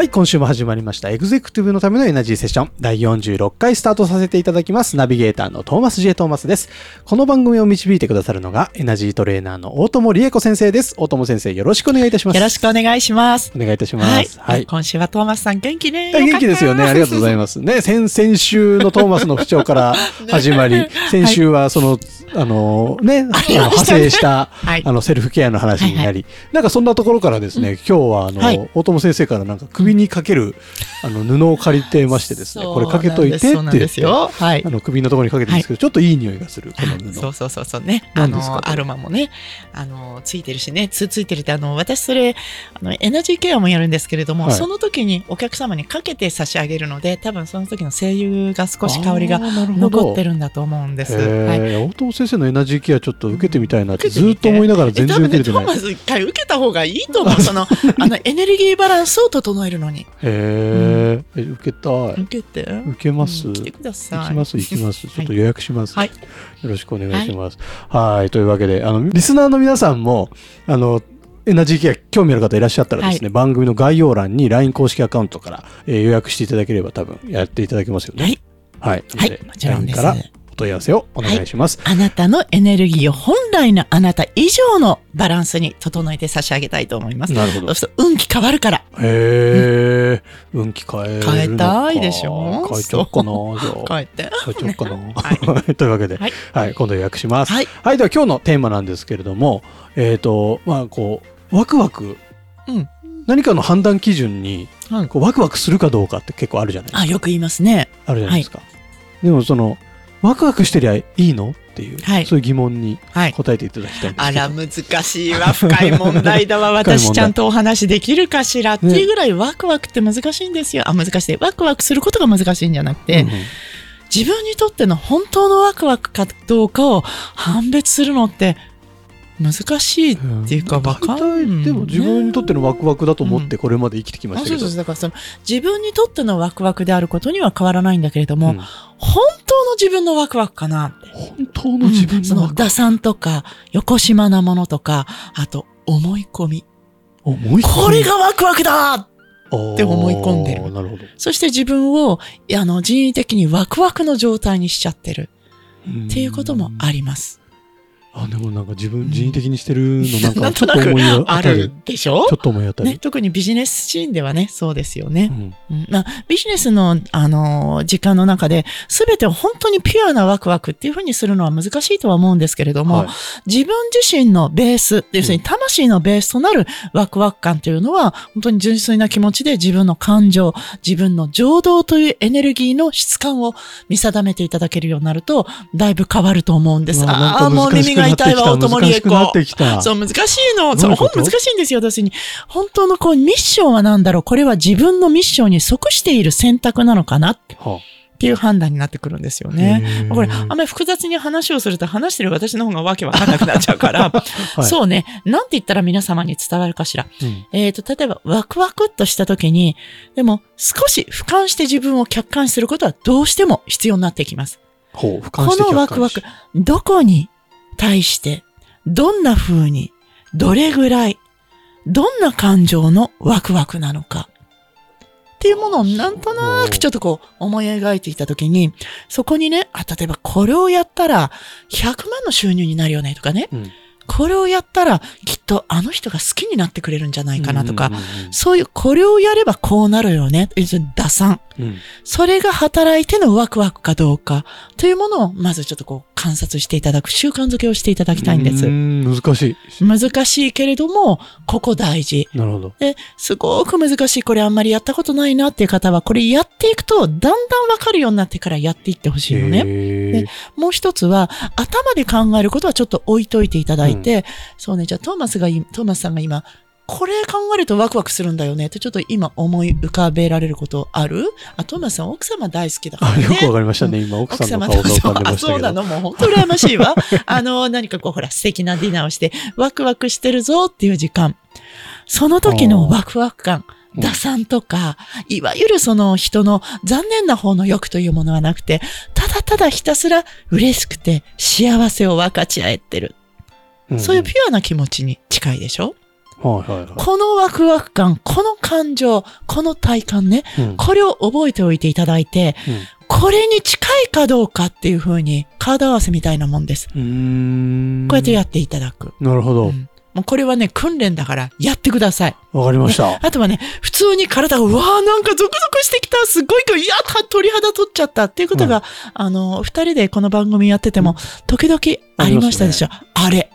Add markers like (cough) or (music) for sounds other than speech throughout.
はい、今週も始まりました。エグゼクティブのためのエナジーセッション第46回スタートさせていただきます。ナビゲーターのトーマス J. トーマスです。この番組を導いてくださるのがエナジートレーナーの大友理恵子先生です。大友先生、よろしくお願いいたします。よろしくお願いします。お願いいたします。はい。今週はトーマスさん元気ね。元気ですよね。ありがとうございます。ね、先、先週のトーマスの不調から始まり、先週はその、あの、ね、あの派生した、はいあの、セルフケアの話になり、なんかそんなところからですね、今日はあの、はい大友先生からなんか首にかける、あの、布を借りてましてですね、これかけといてって言って。はいあ。の、首のところにかけてるんですけど、ちょっといい匂いがする、この布。そうそうそうそうね。あの、れアロマもね、あの、ついてるしね、つついてるって、あの、私それ、あの、エナジーケアもやるんですけれども、はいその時にお客様にかけて差し上げるので、多分その時の精油が少し香りが残ってるんだと思うんです。はい。大友先生のエナジーケアちょっと受けてみたいなってずってと思いながら全然受けれてない。え多分ね、トーマス一回受けた方がいいと思う。その、(laughs) あの、エネルギーバランスを整えるのに。へえ、え受けたい。受けて。受けます？うん来てください。行きます、行きます。(laughs) ちょっと予約します。はい。よろしくお願いします。はい。というわけで、あの、リスナーの皆さんも、あの、エナジーケア興味ある方いらっしゃったらですね、番組の概要欄に LINE 公式アカウントから、えー予約していただければ多分やっていただけますよね。はい。はい。もちろんですからお問い合わせをお願いします。あなたのエネルギーを本来のあなた以上のバランスに整えて差し上げたいと思います。なるほど運気変わるから。へえ、運気変え変えたいでしょ？変えちゃおうかな。変えて。変えちゃおうかな。(laughs) はい。(laughs) というわけで、はいはい、今度予約します。はい。はい、では今日のテーマなんですけれども、えっ、と、まあ、こう、ワクワク、うん何かの判断基準に、うんこうワクワクするかどうかって結構あるじゃないですか。あ、よく言いますね。あるじゃないですか。でも、その、ワクワクしてりゃいいの？っていう、はいそういう疑問にはい。答えていただきたいんですけど。あら、難しいわ。深い問題だわ。(laughs) 私ちゃんとお話できるかしらっていうぐらいワクワクって難しいんですよ。あ、難しい。ワクワクすることが難しいんじゃなくて、うんうん自分にとっての本当のワクワクかどうかを判別するのって難しいっていうかんわかん大体でも自分にとってのワクワクだと思ってこれまで生きてきましたけど。うそうそうだからその自分にとってのワクワクであることには変わらないんだけれども、うん本当の自分のワクワクかなって。本当の自分うんそのワクワの打算とか、横島なものとか、あと思い込み。ク。思い込みこれがワクワクだって思い込んでるなるほど。そして自分を、あの、人為的にワクワクの状態にしちゃってるっていうこともあります。あ、でもなんか自分、人為的にしてるのなんか (laughs) ちょっと思い当あたる。るでしょ？ちょっと思い当たる。ね、特にビジネスシーンではね、そうですよね。うんうんまあ、ビジネスの、あのー時間の中で、すべてを本当にピュアなワクワクっていうふうにするのは難しいとは思うんですけれども、はい自分自身のベース、要するに魂のベースとなるワクワク感というのは、本当に純粋な気持ちで自分の感情、自分の情動というエネルギーの質感を見定めていただけるようになると、だいぶ変わると思うんです。ああー、もう耳なってきた痛いわ、大友理恵難しくなって子。きた。そう、難しいの。そうう、どいうことほん難しいんですよ、私に。本当のこう、ミッションは何だろうこれは自分のミッションに即している選択なのかなっはていう判断になってくるんですよあね。これ、あんまり複雑に話をすると話してる私の方がわけわかんなくなっちゃうから、(laughs) はいそうね、なんて言ったら皆様に伝わるかしら。うんえっ、と、例えば、ワクワクっとした時に、でも、少し俯瞰して自分を客観視することはどうしても必要になってきます。ほう、俯瞰このワクワク、どこに対して、どんな風に、どれぐらい、どんな感情のワクワクなのか。っていうものをなんとなくちょっとこう思い描いていたときに、そこにね、あ、例えばこれをやったら100万の収入になるよねとかね。うんこれをやったらきっとあの人が好きになってくれるんじゃないかなとか、そういう、これをやればこうなるよね。打算。うんうんそれが働いてのワクワクかどうかというものをまずちょっとこう観察していただく習慣づけをしていただきたいんですう。ん難しい。難しいけれども、ここ大事。なるほど。で、すごく難しい。これあんまりやったことないなっていう方は、これやっていくと、だんだんわかるようになってからやっていってほしいのね。もう一つは、頭で考えることはちょっと置いといていただいて、そうね、じゃあトーマスがい、トーマスさんが今、これ考えるとワクワクするんだよねってちょっと今思い浮かべられることある？あ、トーマスさん奥様大好きだからあね。よくわかりましたね。今、奥さんの顔が浮かんでました。そうあそうなの？もう本当羨ましいわ。(laughs) あの、何かこう、ほら、素敵なディナーをして、ワクワクしてるぞっていう時間。その時のワクワク感、うん打算とか、いわゆるその人の残念な方の欲というものはなくて、ただただひたすら嬉しくて幸せを分かち合えてる。んそういうピュアな気持ちに近いでしょ？はいはいはこのワクワク感、この感情、この体感ね、い。うんこれを覚えておいていただいて、これに近いかどうかっていう風にカード合わせみたいなもんです。うんうーんこうやってやっていただく。なるほど。うんもうこれはね、訓練だからやってください。わかりました。あとはね、普通に体が、うわーなんかゾクゾクしてきたすっごい今日、いやた鳥肌取っちゃったっていうことが、あの、二人でこの番組やってても、時々ありましたでしょ？あれ。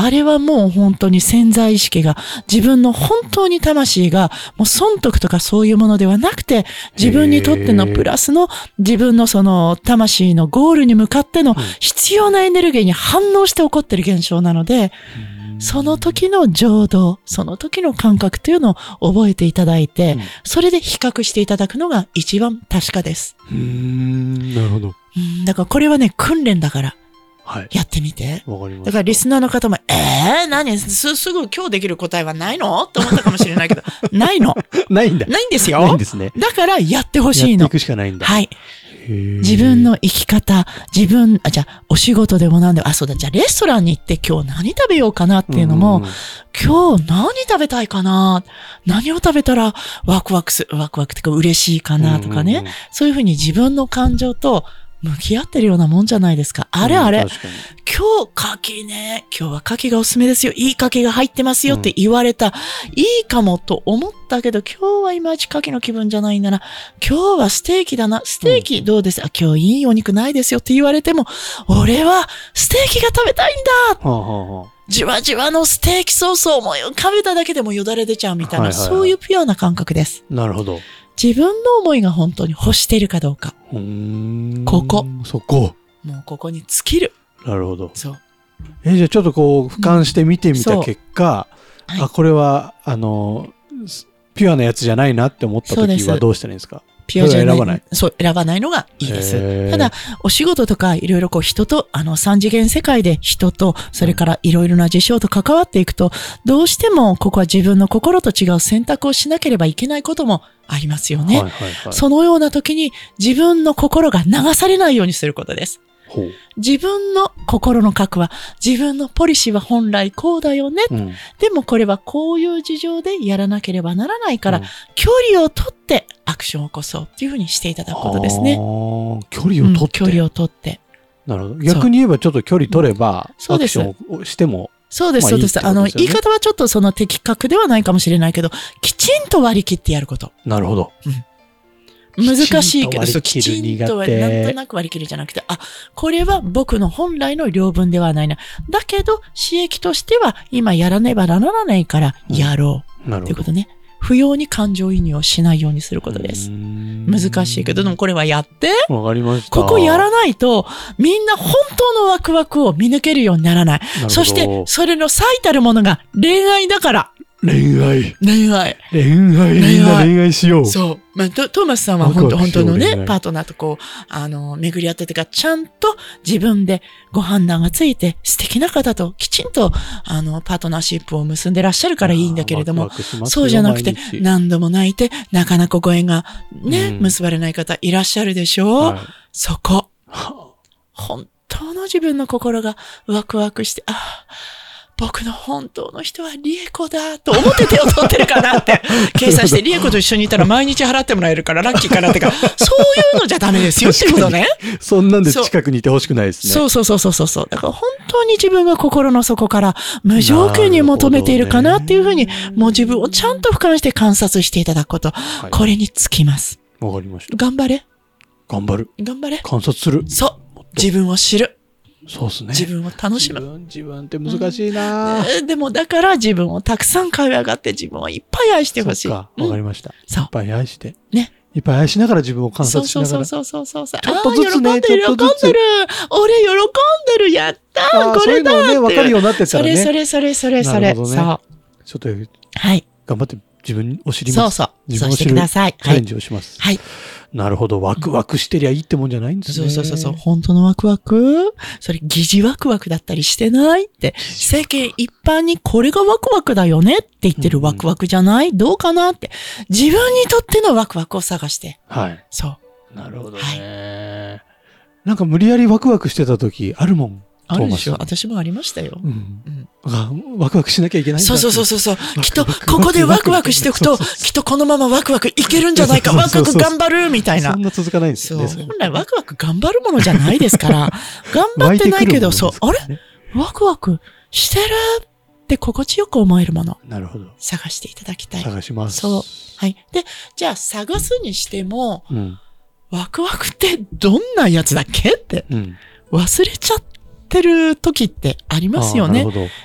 あれはもう本当に潜在意識が、自分の本当に魂が、もう損得とかそういうものではなくて、自分にとってのプラスの、自分のその魂のゴールに向かっての必要なエネルギーに反応して起こってる現象なので、その時の情動、その時の感覚というのを覚えていただいて、うんそれで比較していただくのが一番確かです。うーん、なるほど。うん、だからこれはね、訓練だからはい。やってみて。わかりました。だからリスナーの方も、えー、何？す、すぐ今日できる答えはないの？って思ったかもしれないけど、(laughs) ないの？(laughs) ないんだ。ないんですないんよ。ですね。だからやってほしいのやってい。くしかないんだ。はい。自分の生き方、自分、あ、じゃあ、お仕事でもなんでも、あ、そうだ、じゃあ、レストランに行って今日何食べようかなっていうのも、ん今日何食べたいかな？何を食べたらワクワクする、ワクワクってか嬉しいかなとかね、そういうふうに自分の感情と向き合ってるようなもんじゃないですか。あれあれ、うん今日牡蠣ね、今日は牡蠣がおすすめですよ。いい牡蠣が入ってますよって言われた。いいかもと思ったけど、今日はいまいち牡蠣の気分じゃないんだな。今日はステーキだな。ステーキどうです、あ、今日いいお肉ないですよって言われても、俺はステーキが食べたいんだじわじわのステーキソースを思い浮かべただけでもよだれ出ちゃうみたいな、はいはいはいそういうピュアな感覚です。なるほど。自分の思いが本当に欲しているかどうか。ここ。そこ。もうここに尽きる。なるほど。そう。え、じゃあちょっとこう、俯瞰して見てみた結果、はいあ、これは、あの、すピュアなやつじゃないなって思った時はどうしたらいいんですか？ピュアじゃない。選ばないそう、選ばないのがいいです。ただ、お仕事とかいろいろこう人と、あの三次元世界で人と、それからいろいろな事象と関わっていくと、どうしてもここは自分の心と違う選択をしなければいけないこともありますよね。はいはいはい。そのような時に自分の心が流されないようにすることです。自分の心の核は、自分のポリシーは本来こうだよね。うん。でもこれはこういう事情でやらなければならないから、うん距離を取ってアクションを起こそうっていうふうにしていただくことですね。距離を取って。うん距離を取って。なるほど。逆に言えばちょっと距離取れば、アクそうですションをしても、そうです、まあそうです。あの、とですよね言い方はちょっとその的確ではないかもしれないけど、きちんと割り切ってやること。なるほど。難しいけど、そうきちんと割り切るきちんと割り苦手なんとなく割り切るじゃなくて、あ、これは僕の本来の領分ではないな。だけど、刺激としては今やらねばならないから、やろう。なるほど。ということね。不要に感情移入をしないようにすることです。難しいけど、でもこれはやって、わかりました。ここやらないと、みんな本当のワクワクを見抜けるようにならない。そして、それの最たるものが恋愛だから。恋愛。恋愛。恋愛。みんな恋愛しよう。そう。まあ、トトーマスさんは本当本当のね、パートナーとこう、あの、巡り合っててか、ちゃんと自分でご判断がついて、素敵な方ときちんと、あの、パートナーシップを結んでらっしゃるからいいんだけれどもワクワ、クそうじゃなくて何度も泣いて、なかなかご縁がね、うん結ばれない方いらっしゃるでしょう、はいそこ。は本当の自分の心がワクワクして、ああ、僕の本当の人はリエコだと思って手を取ってるかなって (laughs) 計算して、リエコと一緒にいたら毎日払ってもらえるからラッキーかなってか、(laughs) そういうのじゃダメですよっていうことね。そんなんで近くにいてほしくないですね。そうそうそうそうそう。だから本当に自分が心の底から無条件に求めているかなっていうふうに、もう自分をちゃんと俯瞰して観察していただくこと。はいこれにつきます。わかりました。頑張れ。頑張る。頑張れ。観察する。そう。自分を知る。そうですね。自分を楽しむ。自分、自分って難しいな、えーでもだから自分をたくさん可愛がって自分をいっぱい愛してほしい。わかりました。そういっぱい愛して。ね。いっぱい愛しながら自分を観そう察しながら。そうそうそうそうそう。ちょっとずつね喜んでる、喜んでる。俺喜んでる、やったこれだそういうのをね、わかるようになってったそらね。れそれそれそれそれ。なるほどねそう。ちょっとはい。頑張って自分を知ります。そうそう。そうして自分を知るください。チャレンはい。ジをします。はい。なるほど。ワクワクしてりゃいいってもんじゃないんですそね。うそうそうそう。本当のワクワク？それ疑似ワクワクだったりしてないって。世間一般にこれがワクワクだよね？って言ってるワクワクじゃない？どうかなって。自分にとってのワクワクを探して。はい。そう。なるほどね。なんか無理やりワクワクしてた時あるもん。あるでしょ私もありましたよ。うんうんあワクワクしなきゃいけないんだそうそうそうそうそう。きっと、ここでワクワクしておくと、きっとこのままワクワクいけるんじゃないか、ワクワク頑張るみたいなそん。な続かないんです。よね。本来ワクワク頑張るものじゃないですから、頑張ってないけど、そう、あれれ？ワクワクしてるって心地よく思えるもの、なるほど。探していただきたい。探します。そうはい。で、じゃあ探すにしても、うん。ワクワクってどんなやつだっけ？ってうん。忘れちゃってる時ってありますよね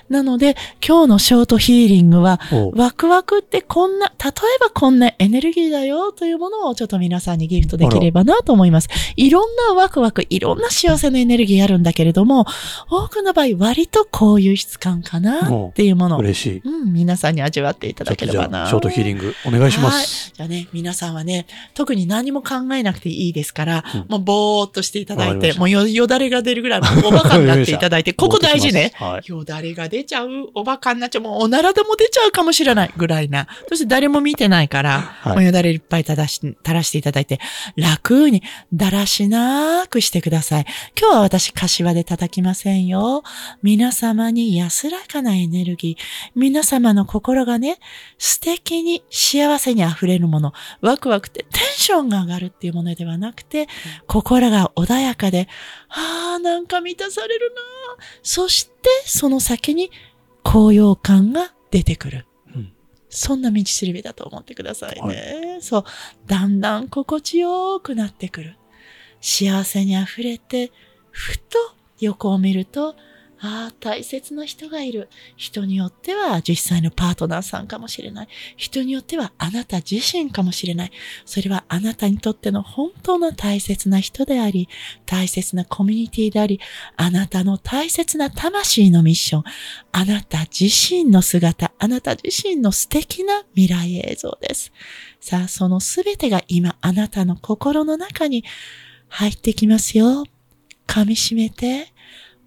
な。なので、今日のショートヒーリングは、ワクワクってこんな、例えばこんなエネルギーだよというものをちょっと皆さんにギフトできればなと思います。いろんなワクワク、いろんな幸せのエネルギーあるんだけれども、多くの場合割とこういう質感かなっていうものを、嬉しい。うん、皆さんに味わっていただければな。ショートヒーリングお願いします。じゃあね、皆さんはね、特に何も考えなくていいですから、うんもうぼーっとしていただいて、もうよよだれが出るぐらい、もうおバカになっていただいて、ここ大事ね。はい。よだれが出ちゃう、おバカになっちゃう、もうおならでも出ちゃうかもしれないぐらいな。そして誰も見てないから、はいよだれいっぱい垂らし垂らしていただいて、楽にだらしなくしてください。今日は私、柏で叩きませんよ。皆様に安らかなエネルギー、皆様の心がね、素敵に幸せに溢れるもの、ワクワクってテンションが上がるっていうものではなくて、心が穏やかで、ああ、なんか満たされるなそして、その先に高揚感が出てくる。うんそんな道しるべだと思ってくださいね。そう。だんだん心地よくなってくる。幸せに溢れて、ふと横を見ると、ああ、大切な人がいる。人によっては実際のパートナーさんかもしれない。人によってはあなた自身かもしれない。それはあなたにとっての本当の大切な人であり、大切なコミュニティであり、あなたの大切な魂のミッション、あなた自身の姿、あなた自身の素敵な未来映像です。さあ、そのすべてが今あなたの心の中に入ってきますよ。噛み締めて、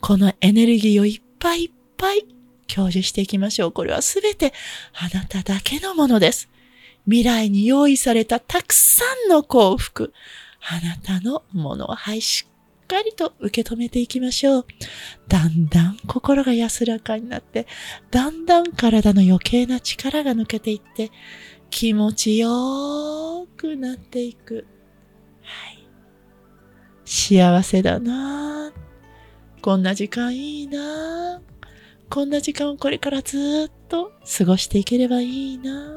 このエネルギーをいっぱいいっぱい享受していきましょう。これはすべてあなただけのものです。未来に用意されたたくさんの幸福、あなたのものを、はい、しっかりと受け止めていきましょう。だんだん心が安らかになって、だんだん体の余計な力が抜けていって、気持ちよーくなっていく。はい。幸せだなぁこんな時間いいなこんな時間をこれからずっと過ごしていければいいな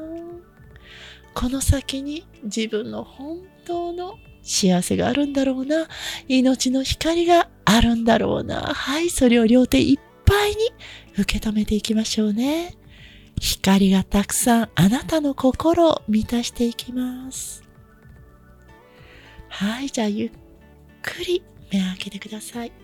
この先に自分の本当の幸せがあるんだろうな。命の光があるんだろうな。はい、それを両手いっぱいに受け止めていきましょうね。光がたくさんあなたの心を満たしていきます。はい、じゃあゆっくり目を開けてください。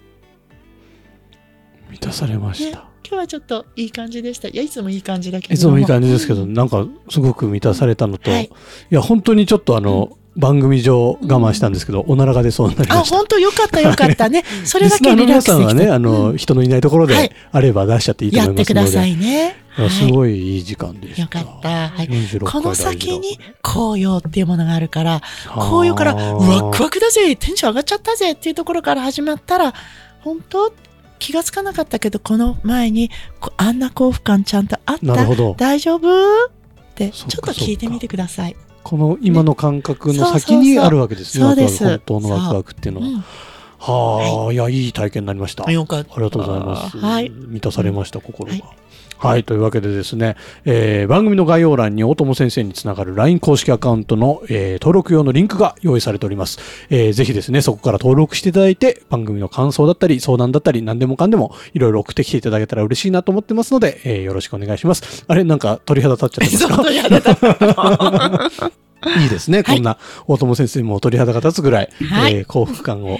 満たされましね、た。今日はちょっといい感じでした。いや、いつもいい感じだけど。いつもいい感じですけど、うんなんかすごく満たされたのと、はいい、や、本当にちょっとあの、番組上我慢したんですけど、おならが出そうになりあ、ました。本当よかったよかったね。(laughs) それだけリラックスできた。皆さんはね、あの、うん人のいないところはいであれば出しちゃっていいとや思いますので。ってくださいね。いやすはいごいいい時間でした。よかったはい46回この先に紅葉っていうものがあるから、紅葉から、ワクワクだぜテンション上がっちゃったぜっていうところから始まったら、本当気がつかなかったけど、この前に、こあんな幸福感ちゃんとあった？なるほど。大丈夫？って、ちょそっと聞いてみてください。この今の感覚の先にあるわけですね。そうです本当のワクワクっていうのは。うんはあ、いや、いい体験になりました。よかった。ありがとうございます。はい。満たされました、心が。はいはい、というわけでですね、えー番組の概要欄に大友先生につながる LINE 公式アカウントの、えー登録用のリンクが用意されております、えーぜひですね、そこから登録していただいて、番組の感想だったり、相談だったり、何でもかんでも、いろいろ送ってきていただけたら嬉しいなと思ってますので、えーよろしくお願いします。あれ、なんか鳥肌立っちゃってますか？(laughs) いいですね、こんな大友先生も鳥肌が立つぐらい、はい。えー幸福感を、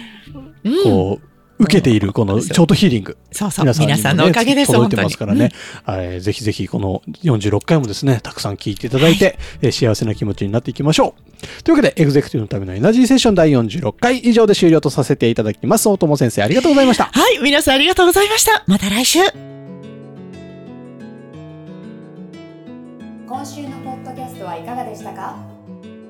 うん。こう、受けているこのショートヒーリング。そうそう。皆さんね、皆さんのおかげです、届い。てますからね、えーぜひぜひこの46回もですね、たくさん聞いていただいて、えー幸せな気持ちになっていきましょう。というわけで、エグゼクティブのためのエナジーセッション第46回以上で終了とさせていただきます。大友先生、ありがとうございました。はい、皆さんありがとうございました。また来週。今週のポッドキャストはいかがでしたか？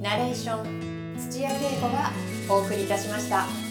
ナレーション土屋恵子がお送りいたしました。